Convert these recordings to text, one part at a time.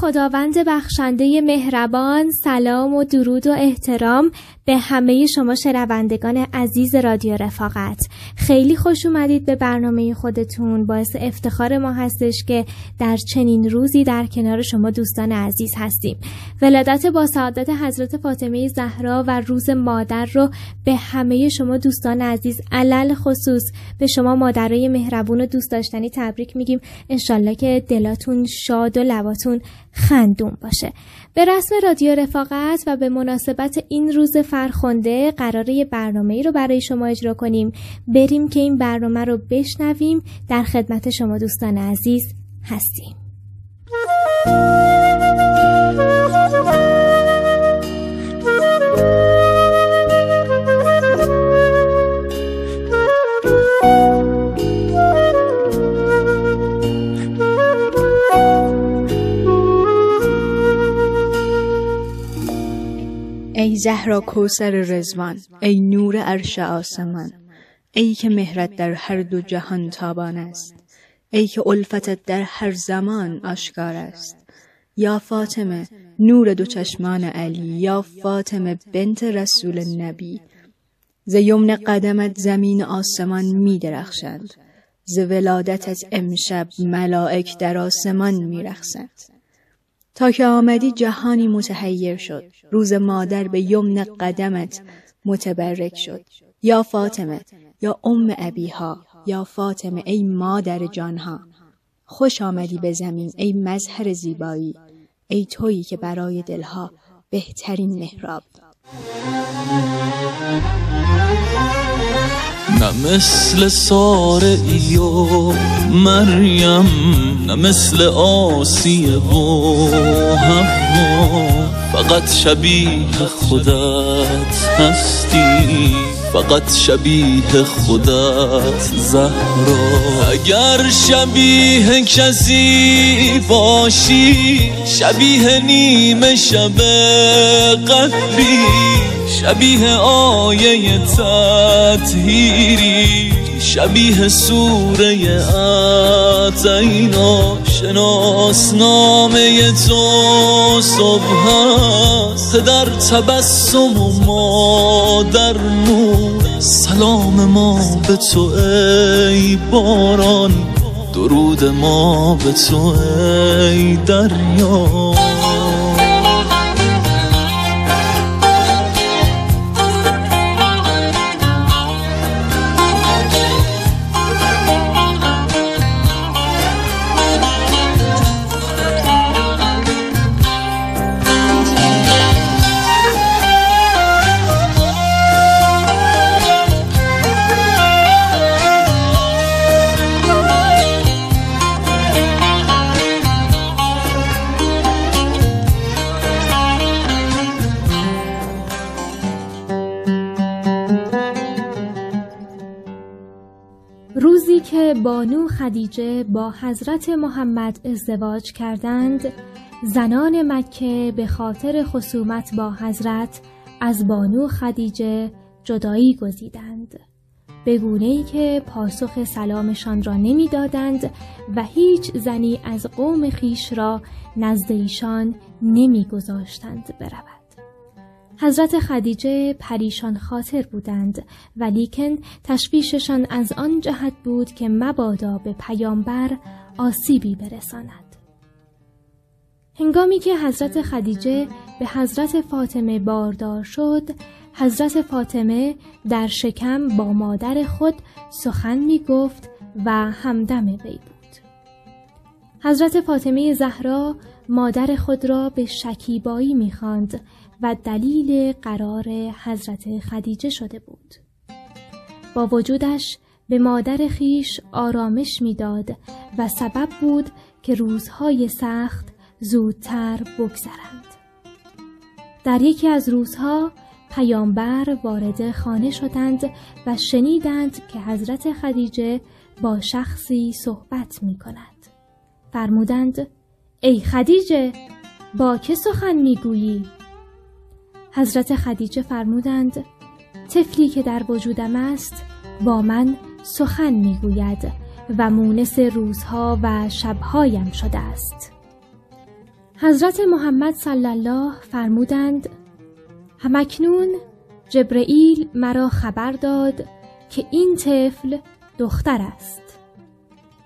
خداوند بخشنده مهربان سلام و درود و احترام به همه شما شنوندگان عزیز رادیو رفاقت. خیلی خوش اومدید به برنامه خودتون. باعث افتخار ما هستش که در چنین روزی در کنار شما دوستان عزیز هستیم. ولادت با سعادت حضرت فاطمه زهرا و روز مادر رو به همه شما دوستان عزیز علل خصوص به شما مادرای مهربون و دوست داشتنی تبریک میگیم. انشالله که دلاتون شاد و لباتون خندون باشه. به رسم رادیو رفاقت و به مناسبت این روز فرخنده قراره برنامه ای رو برای شما اجرا کنیم. بریم که این برنامه رو بشنویم. در خدمت شما دوستان عزیز هستیم. ای زهرا کوسر رزوان ای نور عرش آسمان ای که مهرت در هر دو جهان تابان است ای که الفتت در هر زمان آشکار است یا فاطمه نور دو چشمان علی یا فاطمه بنت رسول نبی ز یمن قدمت زمین آسمان می درخشند ز ولادتت امشب ملائک در آسمان می رخصند. تا که آمدی جهانی متحیر شد. روز مادر به یمن قدمت متبرک شد. یا فاطمه یا ام ابیها یا فاطمه ای مادر جانها. خوش آمدی به زمین ای مظهر زیبایی. ای تویی که برای دلها بهترین محراب. نه مثل ساره و مریم نه مثل آسیه و هوا. فقط شبیه خودت هستی. فقط شبیه خودت زهرا. اگر شبیه کسی باشی شبیه نیمه شب قدری شبیه آیه تطهیری. شبیه سوره اتینا شناسنامه تو صبح هست در تبسم و ما در نور سلام ما به تو ای باران. درود ما به تو ای دریا. بانو خدیجه با حضرت محمد ازدواج کردند. زنان مکه به خاطر خصومت با حضرت از بانو خدیجه جدایی گزیدند. به گونه ای که پاسخ سلامشان را نمی‌دادند و هیچ زنی از قوم خیش را نزد ایشان نمیگذاشتند برود. حضرت خدیجه پریشان خاطر بودند ولیکن تشویششان از آن جهت بود که مبادا به پیامبر آسیبی برساند. هنگامی که حضرت خدیجه به حضرت فاطمه باردار شد، حضرت فاطمه در شکم با مادر خود سخن می گفت و همدم وی بود. حضرت فاطمه زهرا مادر خود را به شکیبایی می‌خواند و دلیل قرار حضرت خدیجه شده بود. با وجودش به مادر خیش آرامش می‌داد و سبب بود که روزهای سخت زودتر بگذرند. در یکی از روزها پیامبر وارد خانه شدند و شنیدند که حضرت خدیجه با شخصی صحبت می کند. فرمودند ای خدیجه با که سخن می‌گویی؟ حضرت خدیجه فرمودند طفلی که در وجودم است با من سخن می‌گوید و مونس روزها و شبهایم شده است. حضرت محمد صلی الله فرمودند همکنون جبرئیل مرا خبر داد که این طفل دختر است.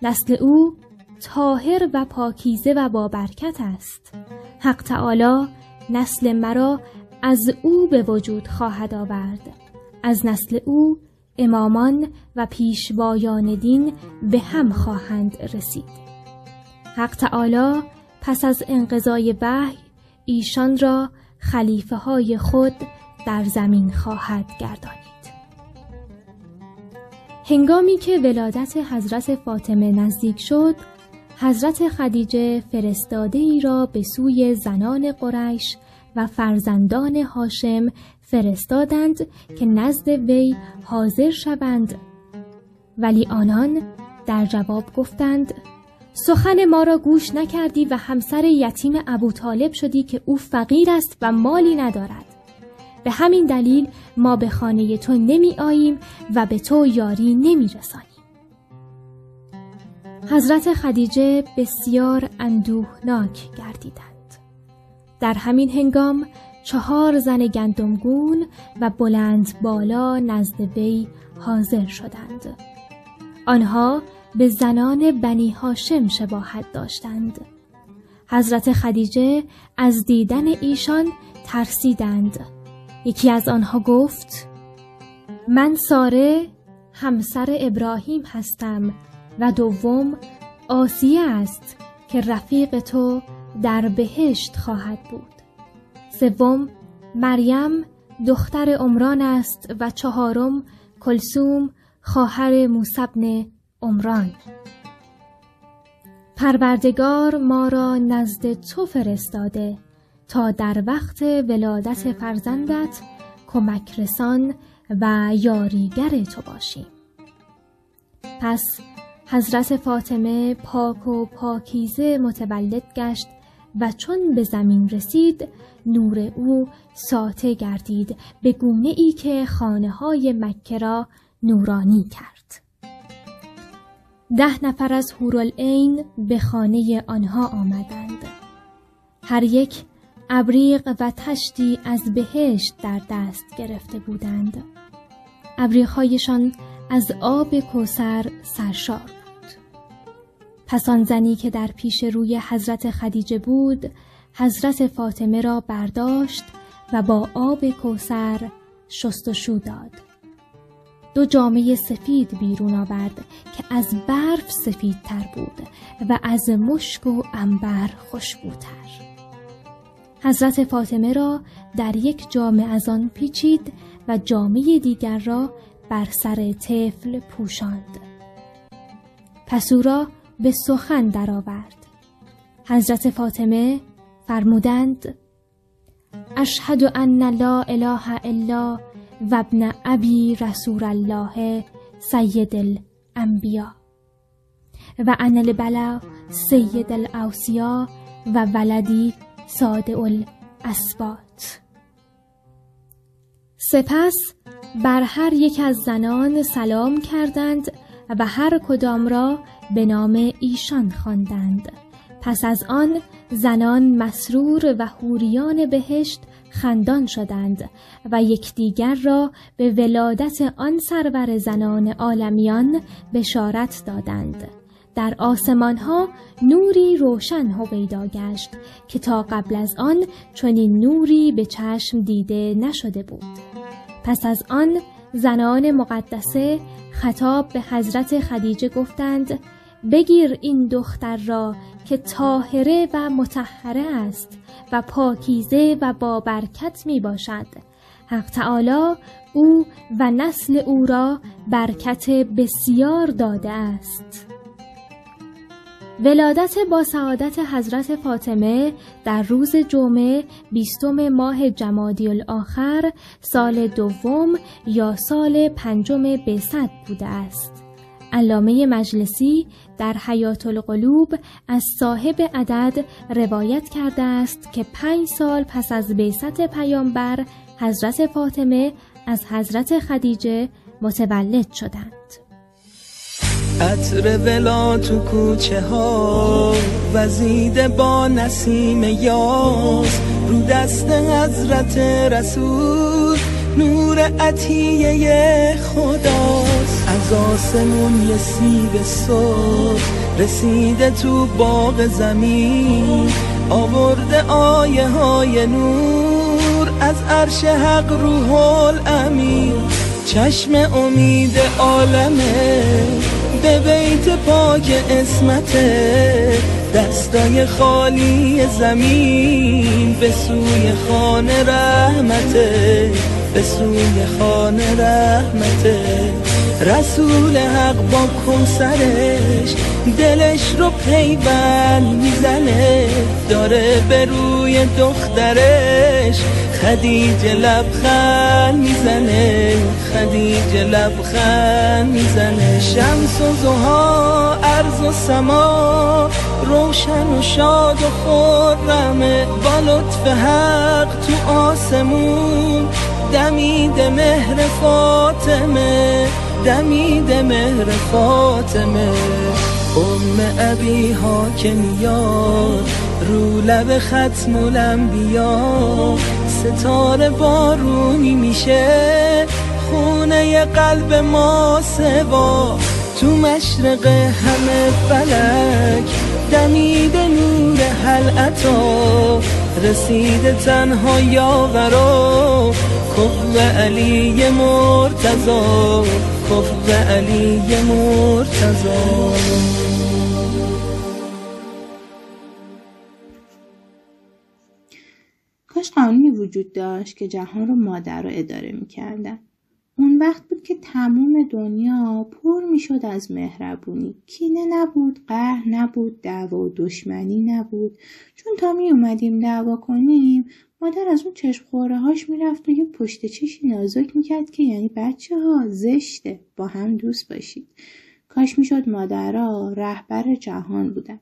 نسل او تاهر و پاکیزه و بابرکت است. حق تعالی نسل مرا از او به وجود خواهد آورد از نسل او امامان و پیشوایان دین به هم خواهند رسید حق تعالی پس از انقضای وحی ایشان را خلیفه های خود در زمین خواهد گردانید. هنگامی که ولادت حضرت فاطمه نزدیک شد، حضرت خدیجه فرستاده ای را به سوی زنان قریش و فرزندان هاشم فرستادند که نزد وی حاضر شوند ولی آنان در جواب گفتند سخن ما را گوش نکردی و همسر یتیم ابو طالب شدی که او فقیر است و مالی ندارد. به همین دلیل ما به خانه تو نمی آییم و به تو یاری نمی رسانیم. حضرت خدیجه بسیار اندوهناک گردیدند. در همین هنگام چهار زن گندمگون و بلند بالا نزد وی حاضر شدند. آنها به زنان بنی هاشم شباهت داشتند. حضرت خدیجه از دیدن ایشان ترسیدند. یکی از آنها گفت من ساره همسر ابراهیم هستم و دوم آسیه است که رفیق تو در بهشت خواهد بود. سوم مریم دختر عمران است و چهارم کلسوم خواهر موسبن عمران پروردگار ما را نزد تو فرستاده تا در وقت ولادت فرزندت کمک رسان و یاریگر تو باشیم پس حضرت فاطمه پاک و پاکیزه متولد گشت و چون به زمین رسید نور او ساته گردید به گونه ای که خانه های مکه را نورانی کرد. ده نفر از هورالعین به خانه آنها آمدند. هر یک ابریق و تشتی از بهشت در دست گرفته بودند. ابریقهایشان از آب کوسر سرشار. پس آن زنی که در پیش روی حضرت خدیجه بود، حضرت فاطمه را برداشت و با آب کوسر شست و شو داد. دو جامعه سفید بیرون آورد که از برف سفیدتر بود و از مشک و انبر خوشبوتر. حضرت فاطمه را در یک جامعه از آن پیچید و جامعه دیگر را بر سر طفل پوشاند. پس او را به سخن درآورد. حضرت فاطمه فرمودند اشهد ان لا اله الا و ابن ابی رسول الله سید الانبیا و ان البلا سید الاوسیا و ولدی ساده الاسبات سپس بر هر یک از زنان سلام کردند و هر کدام را به نام ایشان خواندند. پس از آن زنان مسرور و حوریان بهشت خندان شدند و یکدیگر را به ولادت آن سرور زنان عالمیان بشارت دادند در آسمان ها نوری روشن هویدا گشت که تا قبل از آن چنین نوری به چشم دیده نشده بود پس از آن زنان مقدسه خطاب به حضرت خدیجه گفتند بگیر این دختر را که طاهره و متحره است و پاکیزه و بابرکت می باشد. حق تعالی او و نسل او را برکت بسیار داده است. ولادت با سعادت حضرت فاطمه در روز جمعه بیستم ماه جمادی الاخر سال دوم یا سال پنجم بسد بوده است. علامه مجلسی در حیات القلوب از صاحب عدد روایت کرده است که پنج سال پس از بیست پیامبر حضرت فاطمه از حضرت خدیجه متولد شدند. عطر ولا تو کوچه ها. وزیده با نسیم یاس. رو دست حضرت رسول. نور عطیه خداست. از آسمون یه سیب صبح رسیده تو باغ زمین. آورده آیه های نور. از عرش حق روح الامین. چشم امید عالمه. به بیت پاک اسمته دستای خالی زمین به سوی خانه رحمته به سوی خانه رحمته رسول حق با کنسرش دلش رو پیوند می‌زنه داره به روی دخترش خدیجه لبخند می‌زنه خدیجه لبخند می‌زنه. شمس و زها عرض و سما روشن و شاد و خورمه با لطف حق تو آسمون دمید مهر فاطمه دمید مهر فاطمه. ام ابی ها که میاد رو لب ختم الانبیا ستاره بارونی میشه. خونه قلب ما سوا. تو مشرق همه فلک. دمید نور حلعتا رسیده تنها یاورا. کف علی مرتضا کف علی مرتضا وجود داشت که جهان رو مادر رو اداره می‌کردن. اون وقت بود که تموم دنیا پر می‌شد از مهربونی. کینه نبود قهر نبود دعوا و دشمنی نبود. چون تا می اومدیم دعوا کنیم مادر از اون چشم خوره هاش می‌رفت و یه پشت چیشی نازک می‌کرد که یعنی بچه ها زشته. با هم دوست باشید. کاش می‌شد مادرها رهبر جهان بودن.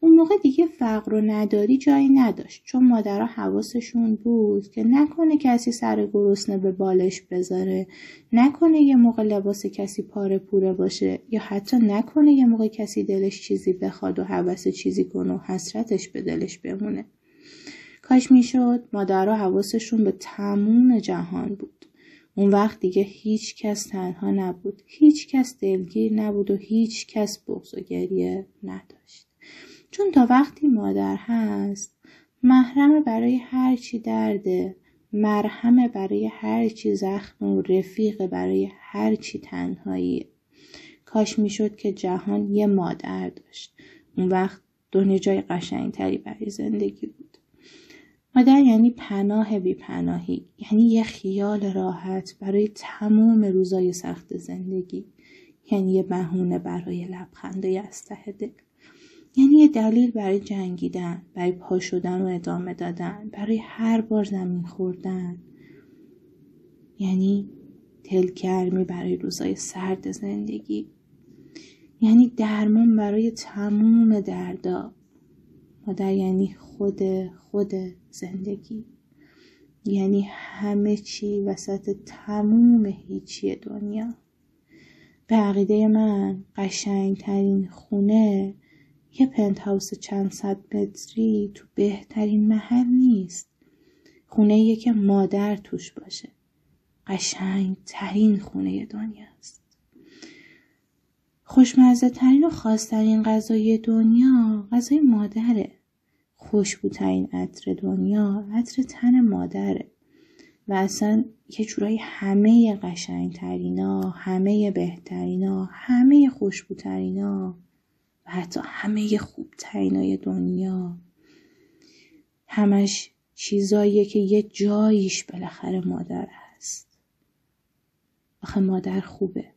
اون موقع دیگه فقر و نداری جایی نداشت. چون مادرها حواسشون بود که نکنه کسی سر گرسنه به بالش بذاره. نکنه یه موقع لباس کسی پاره پوره باشه. یا حتی نکنه یه موقع کسی دلش چیزی بخواد و حوس چیزی کنه و حسرتش به دلش بمونه. کاش می‌شد مادرها حواسشون به تموم جهان بود. اون وقت دیگه هیچ کس تنها نبود. هیچ کس دلگیر نبود و هیچ کس بغض و گریه نداشت. چون تا وقتی مادر هست محرم برای هر چی درده مرهم برای هر چی زخم و رفیق برای هر چی تنهایی. کاش می‌شد که جهان یه مادر داشت. اون وقت دنیا جای قشنگتری برای زندگی بود. مادر یعنی پناه بی پناهی یعنی یه خیال راحت برای تمام روزای سخت زندگی یعنی یه بهونه برای لبخنده از ته دل. یعنی یه دلیل برای جنگیدن برای پا شدن و ادامه دادن برای هر بار زمین خوردن. یعنی تلکرمی برای روزای سرد زندگی. یعنی درمان برای تموم دردا. مادر یعنی خود خود زندگی. یعنی همه چی وسط تموم هیچی دنیا. به عقیده من قشنگترین خونه یه پنت هاوس چند صد متری تو بهترین محل نیست. خونه که مادر توش باشه. قشنگ ترین خونه دنیاست خوشمزه ترین و خاصترین غذای دنیا غذای مادره. خوشبوترین عطر دنیا عطر تن مادره. و اصلا یه جورایی همه قشنگترینا همه بهترینا همه خوشبوترینا و حتی همه خوب ترینای دنیا. همش چیزاییه که یه جاییش بالاخره مادر هست. آخه مادر خوبه.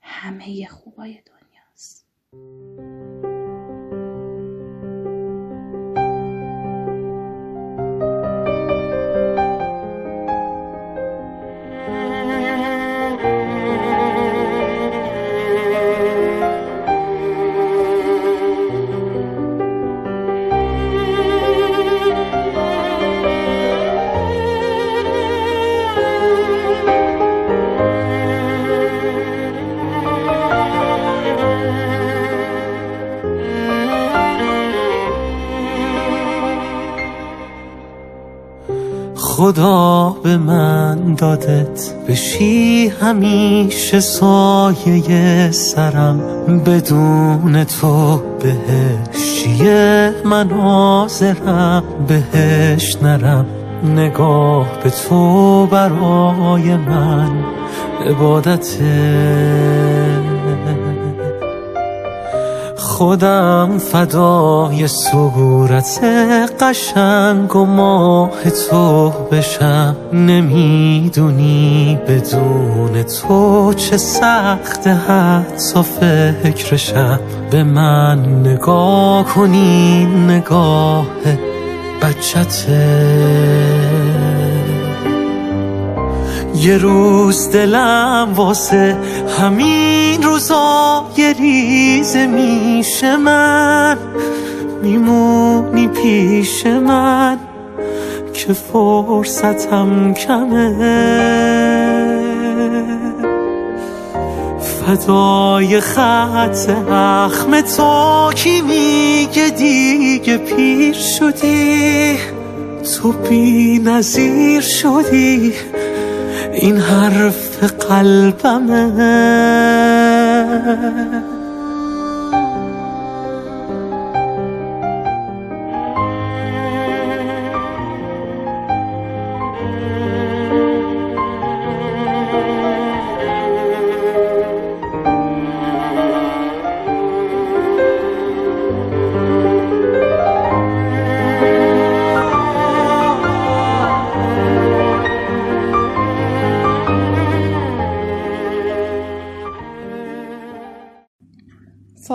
همه خوبای دنیاست. خدا به من دادت. بشی همیشه سایه سرم. بدون تو بهشیه من حاضرم بهش نرم. نگاه به تو برای من عبادته. خودم فدای صورت قشنگ و ماه تو بشم. نمی‌دونی بدون تو چه سخت حتی فکرشم. به من نگاه کنی نگاه بچته. یه روز دلم واسه همین روزا یه ریز میشه من. میمونی پیش من که فرصتم کمه. فدای خط اخم تو کی میگه دیگه پیر شدی؟ تو بی نظیر شدی. این في قلبنا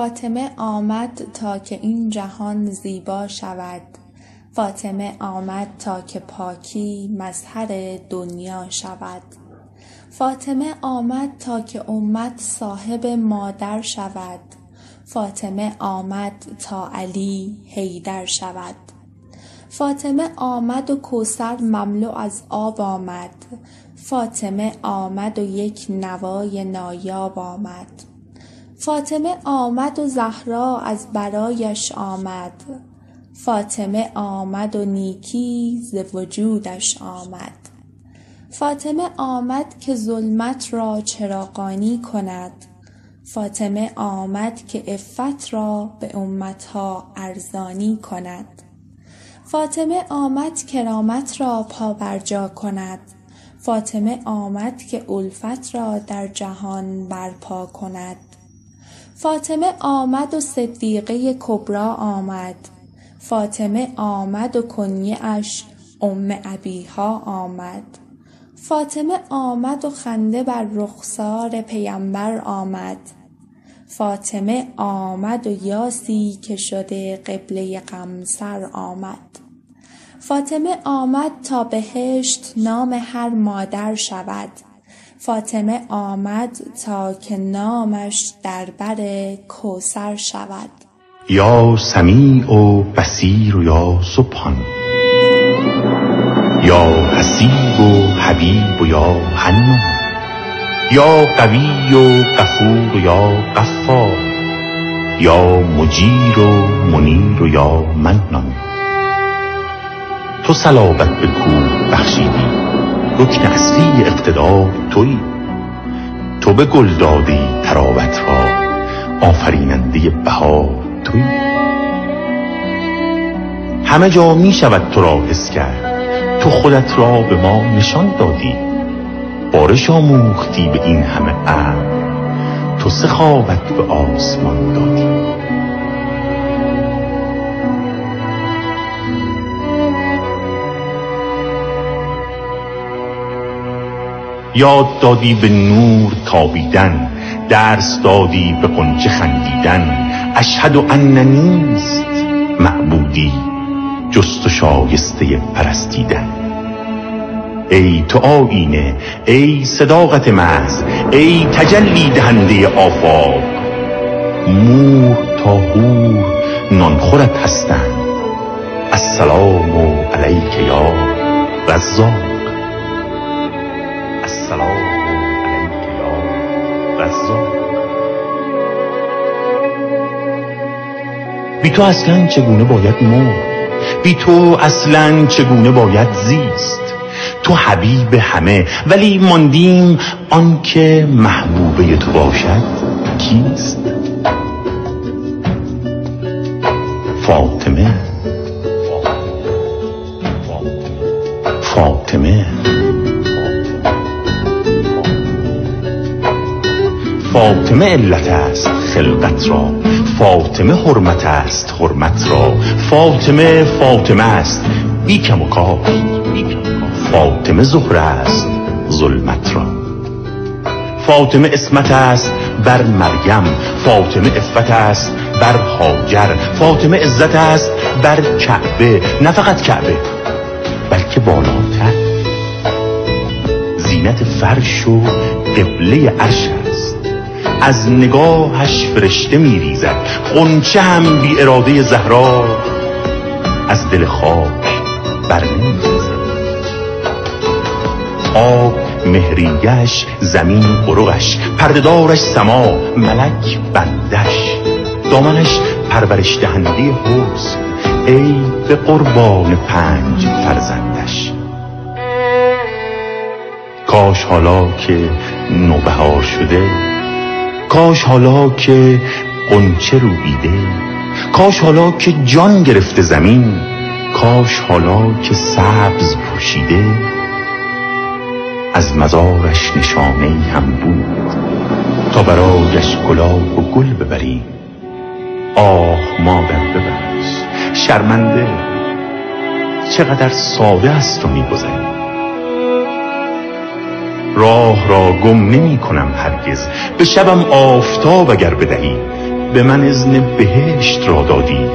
فاطمه آمد تا که این جهان زیبا شود. فاطمه آمد تا که پاکی مظهر دنیا شود. فاطمه آمد تا که امت صاحب مادر شود. فاطمه آمد تا علی حیدر شود. فاطمه آمد و کوثر مملو از آب آمد. فاطمه آمد و یک نوای نایاب آمد. فاطمه آمد و زهرا از برایش آمد. فاطمه آمد و نیکی ز وجودش آمد. فاطمه آمد که ظلمت را چراغانی کند. فاطمه آمد که عفت را به امتها ارزانی کند. فاطمه آمد کرامت را پابرجا کند. فاطمه آمد که الفت را در جهان برپا کند. فاطمه آمد و صدیقه کبرا آمد. فاطمه آمد و کنیه اش ام ابیها آمد. فاطمه آمد و خنده بر رخسار پیمبر آمد. فاطمه آمد و یاسی که شده قبله قمصر آمد. فاطمه آمد تا بهشت نام هر مادر شود. فاطمه آمد تا که نامش در بر کوثر شود. یا سمیع و بصیر و یا سبحان. یا حسیب و حبیب و یا حنان یا قوی و غفور و یا غفار. یا مجیر و منیر و یا منان تو صلابت به کوه بخشیدی. رکن اصلی اقتدار توی تو به گل دادی تراوت را. آفریننده بهار توی همه جا می شود تو را حس کرد. تو خودت را به ما نشان دادی. بارش آموختی به این همه ابر تو سخاوت به آسمان دادی. یاد دادی به نور تابیدن درس دادی به قنچه خندیدن. اشهد و ان نیست معبودی جست و شایسته پرستیدن. ای تو آینه ای صداقت محض ای تجلی دهنده آفاق. مور تا هور نانخورت هستند السلام علیک یا رزاق. بی تو اصلا چگونه باید مرد؟ بی تو اصلا چگونه باید زیست؟ تو حبیب همه ولی ماندیم آنکه محبوبه تو باشد کیست؟ فاطمه. فاطمه. فاطمه علت است خلقت را. فاطمه حرمت است حرمت را. فاطمه فاطمه است. بی کم و کاف فاطمه زهره است ظلمت را. فاطمه اسمت است بر مریم. فاطمه افت است بر هاجر فاطمه عزت است بر کعبه. نه فقط کعبه بلکه بالاتر. زینت فرش و قبله عرش از نگاهش فرشته میریزد. قنچه هم بی اراده زهرا از دل خاک بر آب مهریش زمین قرقش پردهدارش سما ملک بندش. دامنش پرورش دهنده حسن ای به قربان پنج فرزندش. کاش حالا که نوبهار شده کاش حالا که قنچه رویده کاش حالا که جان گرفته زمین کاش حالا که سبز پوشیده از مزارش نشانه هم بود. تا برایش گلاب و گل ببریم آه مادر ببخش شرمنده چقدر ساده است و راه را گم نمی کنم هرگز. به شبم آفتاب اگر بدهی به من ازن بهشت را دادی.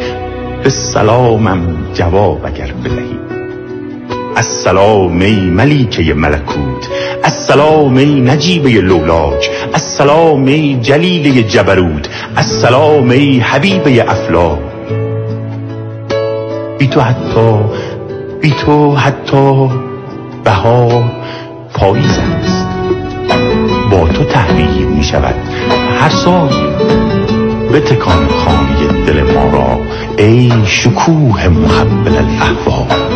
به سلامم جواب اگر بدهی. السلام ای ملیکه ملکوت السلام ای نجیبه لولاک السلام ای جلیله جبروت السلام ای حبیبه افلاک. بی تو حتی بی تو حتی بهار. پاییز است. با تو تحویل می شود. هر سال به تکان خانه دل ما را ای شکوه محبل الاحوال.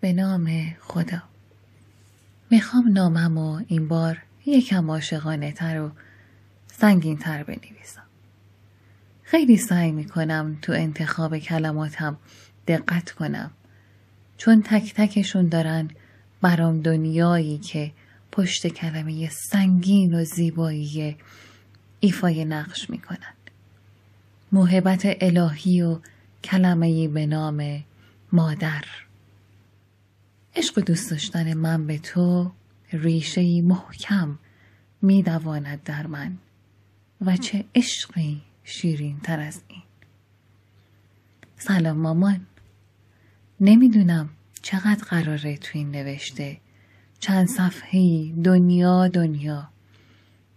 به نام خدا. می‌خوام نامم و این بار یکم عاشقانه تر و سنگین تر بنویسم. خیلی سعی می‌کنم تو انتخاب کلماتم دقت کنم. چون تک تکشون دارن برام دنیایی که پشت کلمه سنگین و زیبایی ایفای نقش می‌کنن. محبت الهی و کلمه به نام مادر. عشق دوست داشتن من به تو ریشه محکم میدواند در من. و چه عشقی شیرین تر از این. سلام مامان. نمی‌دونم چقدر قراره تو این نوشته. چند صفحه دنیا دنیا.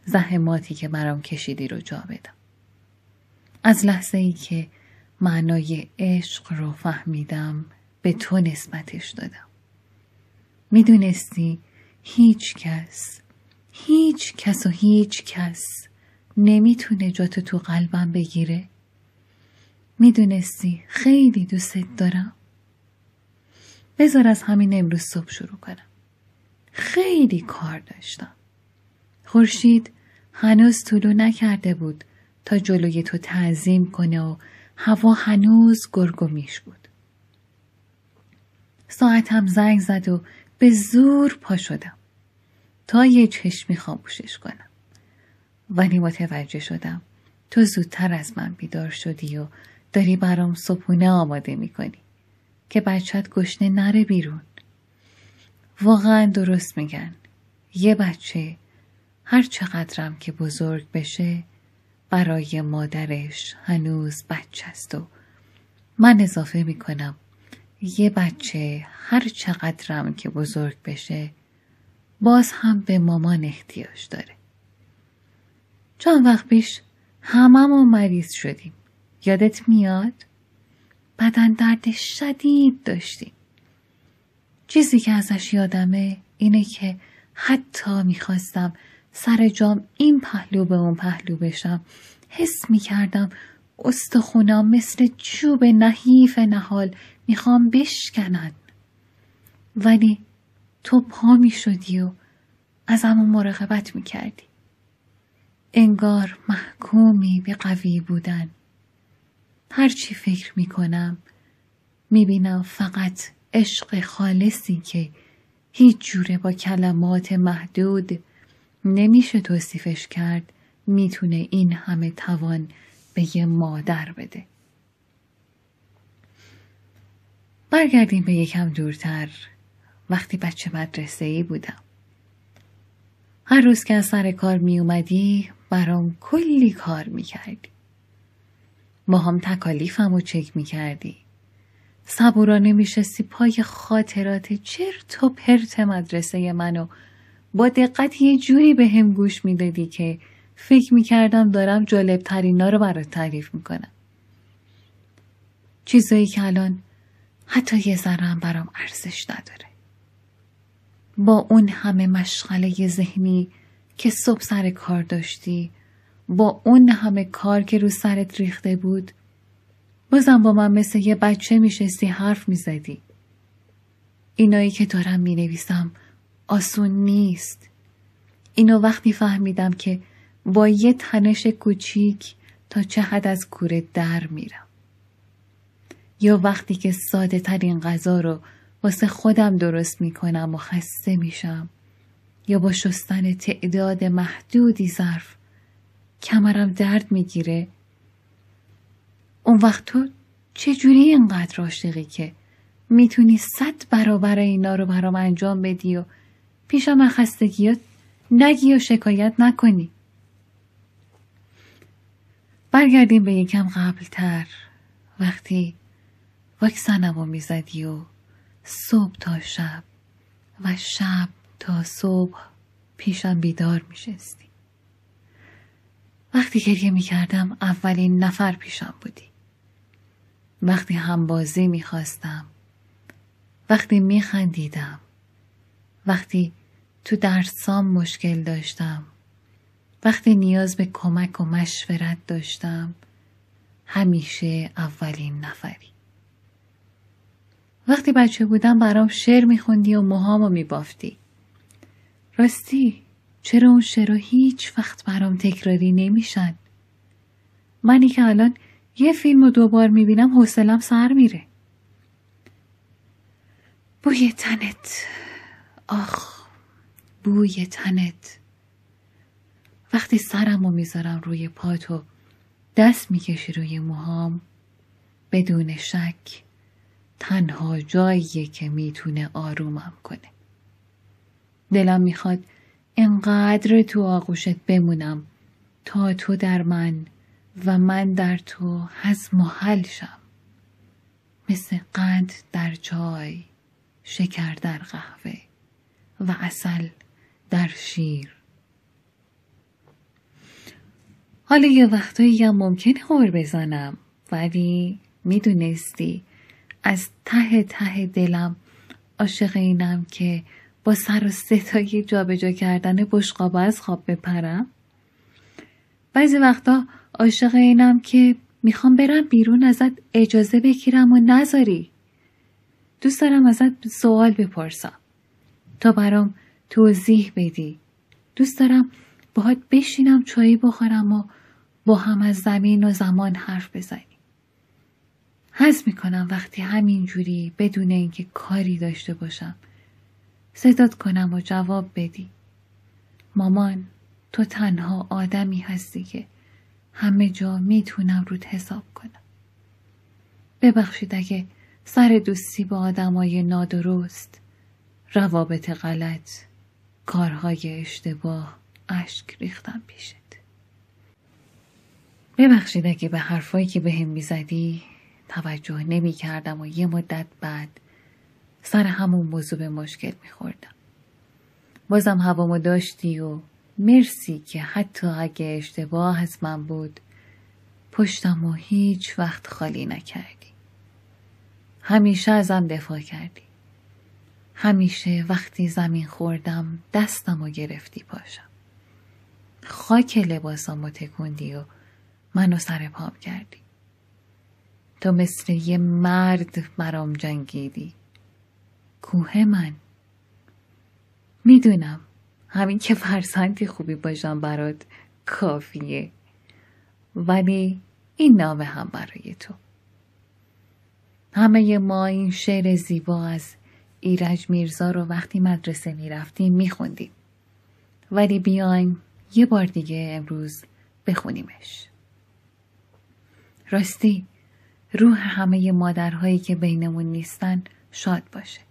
زحماتی که برام کشیدی رو جا بدم. از لحظه ای که معنای عشق رو فهمیدم به تو نسبتش دادم. می‌دونستی هیچ کس هیچ کس و هیچ کس نمی‌تونه جاتو تو قلبم بگیره. می‌دونستی خیلی دوستت دارم. بذار از همین امروز صبح شروع کنم. خیلی کار داشتم. خورشید هنوز طولو نکرده بود تا جلوی تو تعظیم کنه و هوا هنوز گرگ و میش بود. ساعتم زنگ زد و به زور پا شدم. تا یه چشمی خاموشش کنم. ولی متوجه شدم. تو زودتر از من بیدار شدی و داری برام صبحونه آماده می‌کنی که بچت گشنه نره بیرون. واقعا درست میگن. یه بچه هر چقدرم که بزرگ بشه برای مادرش هنوز بچه است و من اضافه می‌کنم یه بچه هر چقدرم که بزرگ بشه باز هم به مامان احتیاج داره. چند وقت پیش هممون مریض شدیم یادت میاد؟ بدن درد شدید داشتیم چیزی که ازش یادمه اینه که حتی می‌خواستم سر جام این پهلو به اون پهلو بشم حس می‌کردم استخونام مثل چوب نحیف نهال می‌خوام بشکنن ولی تو پا می شدی و از همون مراقبت می کردی. انگار محکومی به قوی بودن. هرچی فکر می کنم می بینم فقط عشق خالصی که هیچ جوره با کلمات محدود نمیشه توصیفش کرد می‌تونه این همه توان به یه مادر بده. برگردیم به یکم دورتر وقتی بچه مدرسه ای بودم. هر روز که از سر کار می اومدی برام کلی کار می کردی. با هم تکالیفم رو چک می کردی. صبورانه میشستی پای خاطرات چرت و پرت مدرسه منو با دقت یه جوری به هم گوش می‌دادی که فکر می‌کردم دارم جالب ترینا رو برات تعریف می‌کنم. چیزایی که الان حتی یه ذره برام ارزش نداره. با اون همه مشغله ذهنی که صبح سر کار داشتی با اون همه کار که رو سرت ریخته بود بازم با من مثل یه بچه میشستی حرف می‌زدی. اینایی که دارم می‌نویسم آسون نیست. اینو وقتی فهمیدم که با یه تنش کوچیک تا چه حد از کوره در میرم. یا وقتی که ساده ترین غذا رو واسه خودم درست می‌کنم و خسته میشم. یا با شستن تعداد محدودی ظرف کمرم درد می‌گیره؟ اون وقت تو چجوری اینقدر عاشقی که می‌تونی صد برابر اینا رو برام انجام بدی و پیشم من خستگیات نگی و شکایت نکنی؟ برگردیم به یکم قبلتر. وقتی واکسنم رو می‌زدی و صبح تا شب و شب تا صبح پیشم بیدار میشستی. وقتی گریه می‌کردم اولین نفر پیشم بودی. وقتی هم بازی می‌خواستم وقتی میخندیدم وقتی تو درسام مشکل داشتم وقتی نیاز به کمک و مشورت داشتم همیشه اولین نفری. وقتی بچه بودم برام شعر میخوندی و موهامو میبافتی. راستی چرا اون شعرها هیچ وقت برام تکراری نمیشن؟ منی که الان یه فیلم رو دوبار می‌بینم حوصلم سر میره. بوی تنت. آخ بوی تنت. وقتی سرم رو می‌ذارم روی پات و دست می‌کشی روی موهام. بدون شک تنها جاییه که می‌تونه آرومم کنه. دلم می‌خواد انقدر تو آغوشت بمونم تا تو در من و من در تو هزم و حل شم. مثل قند در چای شکر در قهوه و اصل در شیر. حالا یه وقتایی هم ممکنه هور بزنم ولی می‌دونستی از ته ته دلم عاشق اینم که با سر و ستایی جابجا کردن بشقابا از خواب بپرم. بعضی وقتا عاشق اینم که می‌خوام برم بیرون ازت اجازه بگیرم و نذاری. دوست دارم ازت سوال بپرسم. تا برام توضیح بدی. دوست دارم باهات بشینم چایی بخورم و با هم از زمین و زمان حرف بزنیم حز می‌کنم وقتی همین جوری بدون اینکه کاری داشته باشم. صدات کنم و جواب بدی. مامان تو تنها آدمی هستی که همه جا می‌تونم رود حساب کنم. ببخشید اگه سر دوستی با آدمای نادرست روابط غلط کارهای اشتباه اشک ریختم پیشت. ببخشید اگه به حرفایی که به هم می‌زدی توجه نمی کردم و یه مدت بعد سر همون موضوع به مشکل می خوردم. بازم هوامو داشتی و مرسی که حتی اگه اشتباه از من بود پشتم و هیچ وقت خالی نکردی. همیشه ازم دفاع کردی. همیشه وقتی زمین خوردم دستم و گرفتی پاشم. خاک لباسامو تکوندی و منو سر پام کردی. تو مثل یه مرد مرام جنگیدی کوه من. می‌دونم. همین که فرزندی خوبی باشم برات کافیه. ولی این نامه هم برای تو. همه ما این شعر زیبا از ایرج میرزا رو وقتی مدرسه می‌رفتیم میخوندیم. ولی بیایم یه بار دیگه امروز بخونیمش. راستی روح همه مادرهایی که بینمون نیستن شاد باشه.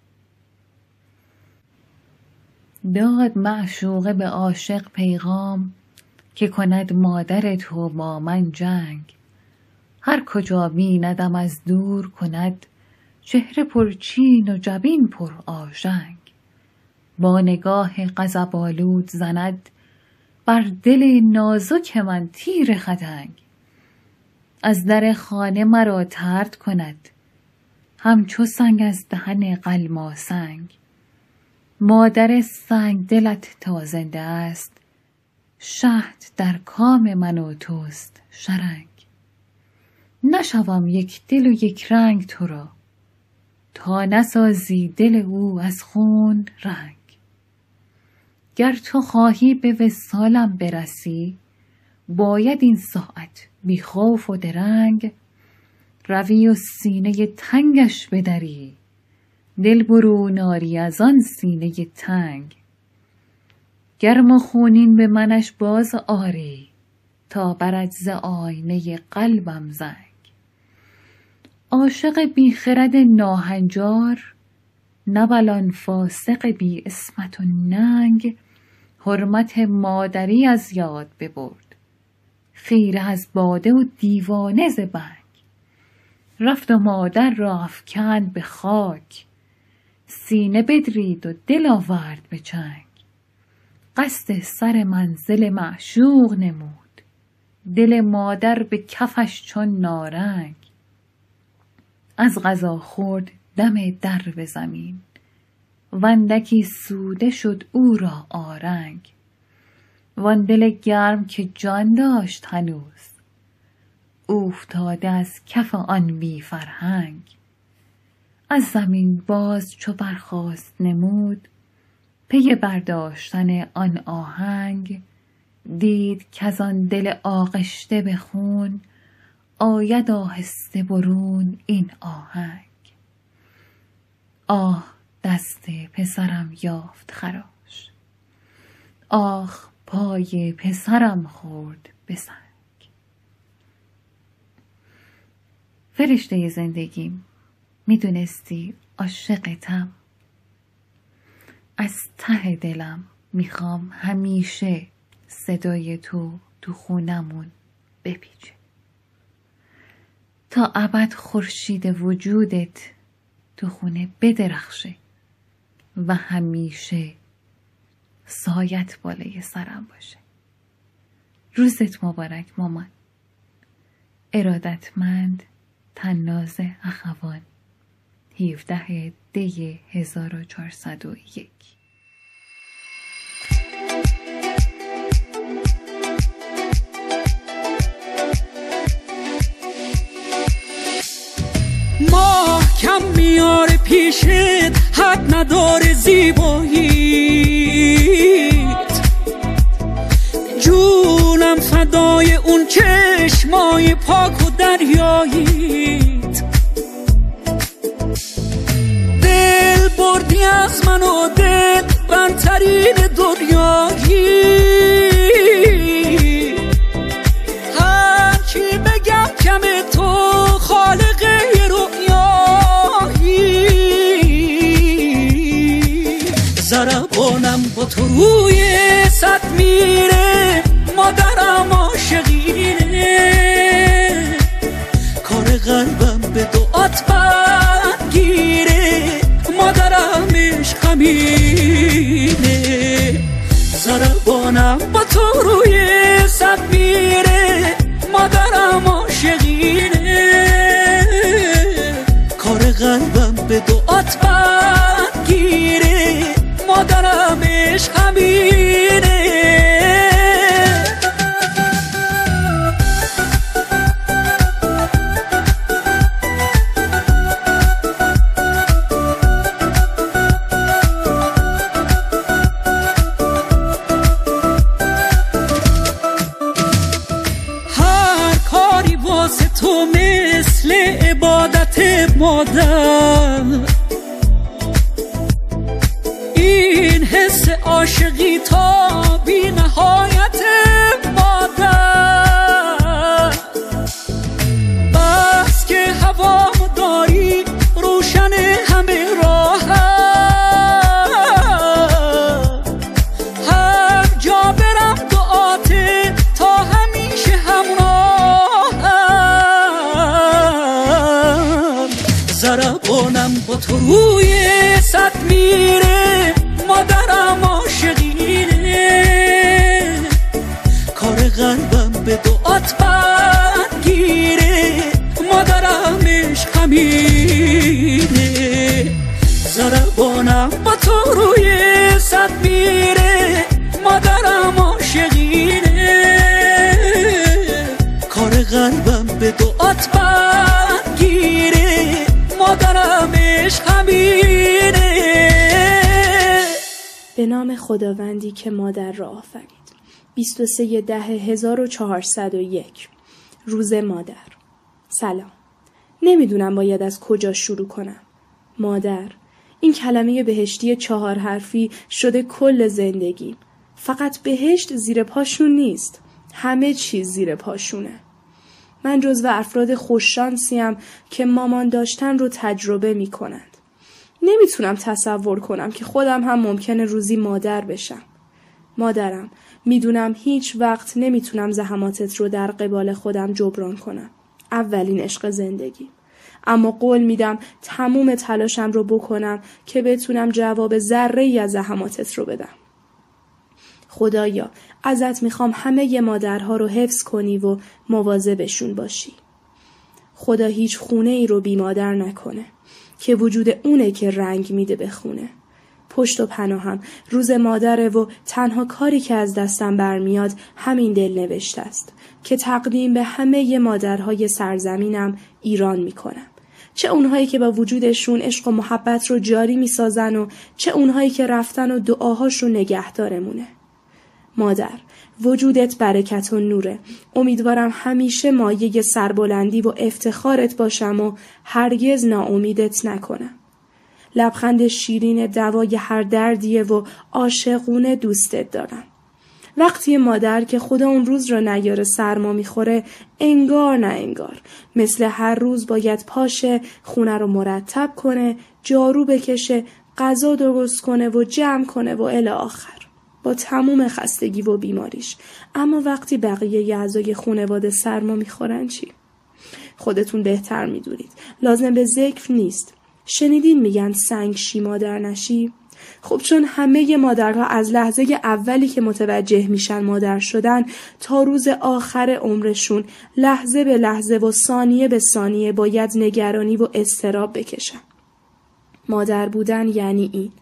داد معشوقه به عاشق پیغام که کند مادر تو با من جنگ. هر کجا بیندم از دور کند چهره پرچین و جبین پر آژنگ. با نگاه غضبآلود زند بر دل نازک من تیر خدنگ. از در خانه مرا ترد کند همچو سنگ از دهن قلماسنگ مادر سنگ دلت تا زنده است. شهد در کام من و توست شرنگ. نشوم یک دل و یک رنگ تو را. تا نسازی دل او از خون رنگ. گر تو خواهی به وصالم برسی باید این ساعت بی خوف و درنگ. روی و سینه تنگش بدری. دل برون آری از آن سینه تنگ. گرم و خونین به منش باز آری تا برد ز آینه قلبم زنگ. عاشق بی خرد ناهنجار نبلان فاسق بی اسمت و ننگ. حرمت مادری از یاد ببرد خیره از باده و دیوانه ز بنگ. رفت و مادر را افکند به خاک سینه بدرید و دل آورد به چنگ. قصد سر منزل معشوق نمود. دل مادر به کفش چون نارنگ. از غذا خورد دم در به زمین. وندکی سوده شد او را آرنگ. وان دل گرم که جان داشت هنوز. اوفتاده از کف آن بی فرهنگ. از زمین باز چو برخاست نمود پی برداشتن آن آهنگ دید کز آن دل آغشته به خون آید آهسته برون این آهنگ. آه دست پسرم یافت خراش آخ پای پسرم خورد به فرشته زندگیم می‌دونستی عاشقتم. از ته دلم می‌خوام همیشه صدای تو تو خونمون بپیچه. تا ابد خورشید وجودت تو خونه بدرخشه و همیشه سایت بالای سرم باشه. روزت مبارک مامان. ارادتمند تناز اخوان. 17 دی 1401 ماه کم میاره پیشت حد نداره زیباییت. جونم فدای اون چشمای پاک و دریاییت. از من و دل بنترین دنیایی. هرچی بگم کم تو خالق رؤیایی. زربانم با تو روی صد میره مادرم عاشقینه کار قلبم به دعات همینه زربانم با تو روی صد میره. مادرم عاشقینه. کار قلبم به دعات گیره مادر تو روی صد میره مادرم عاشقینه. کار قلبم به دعات برگیره مادرم عشق همینه. به نام خداوندی که مادر را آفرید. 23 ده 1401 روز مادر. سلام. نمی‌دونم باید از کجا شروع کنم. مادر. این کلمه بهشتی چهار حرفی شده کل زندگی فقط بهشت زیر پاشون نیست همه چیز زیر پاشونه من جزو افراد خوششانسیم که مامان داشتن رو تجربه می کنند. نمی‌تونم تصور کنم که خودم هم ممکنه روزی مادر بشم. مادرم می‌دونم هیچ وقت نمی‌تونم زحماتت رو در قبال خودم جبران کنم. اولین عشق زندگی. اما قول میدم تموم تلاشم رو بکنم که بتونم جواب ذره ای از زحماتت رو بدم. خدایا ازت می‌خوام همه ی مادرها رو حفظ کنی و مواظبشون باشی. خدا هیچ خونه ای رو بی مادر نکنه که وجود اونه که رنگ میده به خونه. پشت و پناهم روز مادره و تنها کاری که از دستم برمیاد همین دل نوشته است که تقدیم به همه ی مادرهای سرزمینم ایران می‌کنم. چه اونهایی که با وجودشون عشق و محبت رو جاری می‌سازن و چه اونهایی که رفتن و دعاهاش رو نگهدارمونه. مادر وجودت برکت و نوره. امیدوارم همیشه مایه سربلندی و افتخارت باشم و هرگز ناامیدت نکنم. لبخند شیرین دوای هر دردیه و عاشقونه دوستت دارم. وقتی مادر که خدا اون روز را نیاره سرما می‌خوره انگار نه انگار. مثل هر روز باید پاشه خونه رو مرتب کنه جارو بکشه غذا درست کنه و جمع کنه و الی آخر. با تموم خستگی و بیماریش. اما وقتی بقیه اعضای خونواده سرما می‌خورن چی؟ خودتون بهتر می‌دونید. لازم به ذکر نیست. شنیدین میگن سنگ شی مادر نشی؟ خب چون همه مادرها از لحظه اولی که متوجه میشن مادر شدن تا روز آخر عمرشون لحظه به لحظه و ثانیه به ثانیه باید نگرانی و استراب بکشن. مادر بودن یعنی این.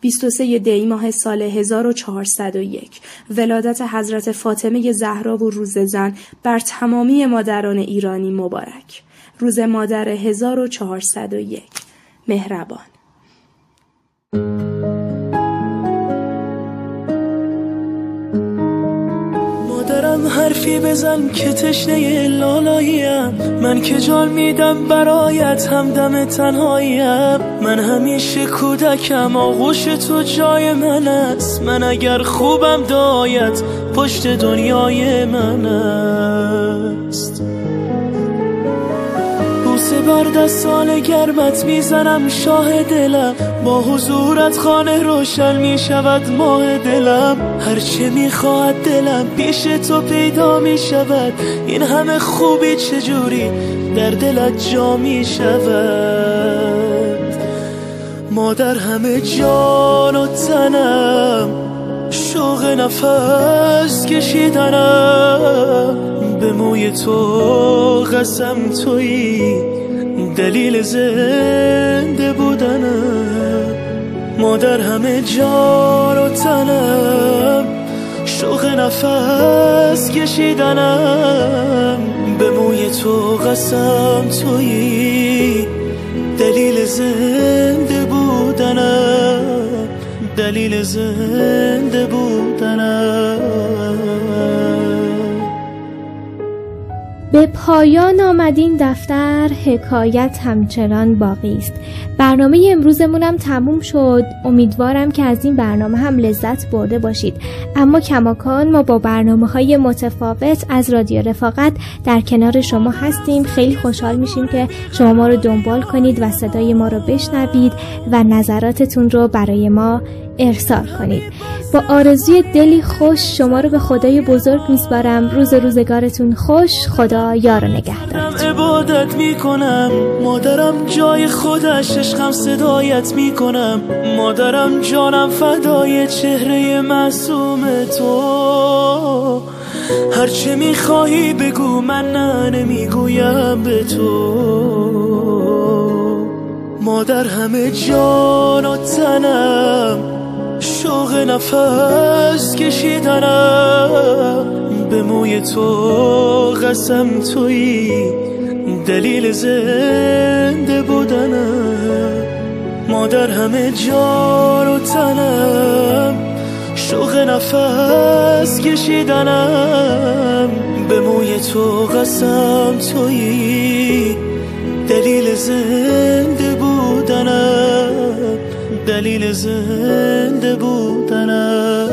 23 دی ماه سال 1401 ولادت حضرت فاطمه زهرا و روز زن بر تمامی مادران ایرانی مبارک. روز مادر 1401 مهربان. حرفی بزن که تشنه لالاییم من که جان میدم برایت همدم تنهاییم من همیشه کودکم آغوش تو جای من است. من اگر خوبم دایت پشت دنیای من است. بوسه بر دستان گرمت می‌زنم شاه دلم. با حضورت خانه روشن می‌شود ماه دلم. هرچه می‌خواهد دلم پیش تو پیدا می‌شود. این همه خوبی چجوری در دلت جا می‌شود؟ مادر همه جان و تنم شوق نفس کشیدنم. به موی تو قسم تویی. دلیل زنده بودنم. مادر همه جان و تنم. شوق نفس کشیدنم. به موی تو قسم تویی. دلیل زنده بودنم. دلیل زنده بودنم. به پایان آمدین دفتر حکایت همچنان باقی است. برنامه هم تموم شد. امیدوارم که از این برنامه هم لذت برده باشید. اما کماکان ما با برنامه های متفاوت از رادیو رفاقت در کنار شما هستیم. خیلی خوشحال میشیم که شما ما رو دنبال کنید و صدای ما رو بشنوید و نظراتتون رو برای ما ارسال کنید. با آرزوی دلی خوش شما رو به خدای بزرگ میسپارم. روز روزگارتون خوش. خدا یار و نگهدارتون. عبادت می‌کنم. مادرم جای خودش عشقم صدایت می‌کنم. مادرم جانم فدای چهره معصوم تو. هرچه می‌خواهی بگو من نه نمی‌گویم به تو. مادر همه جان و تنم شوق نفس کشیدنم. به موی تو قسم تویی. دلیل زنده بودنم. مادر همه جان و تنم. شوق نفس کشیدنم. به موی تو قسم تویی. دلیل زنده بودنم. دلیل زنده بودنم.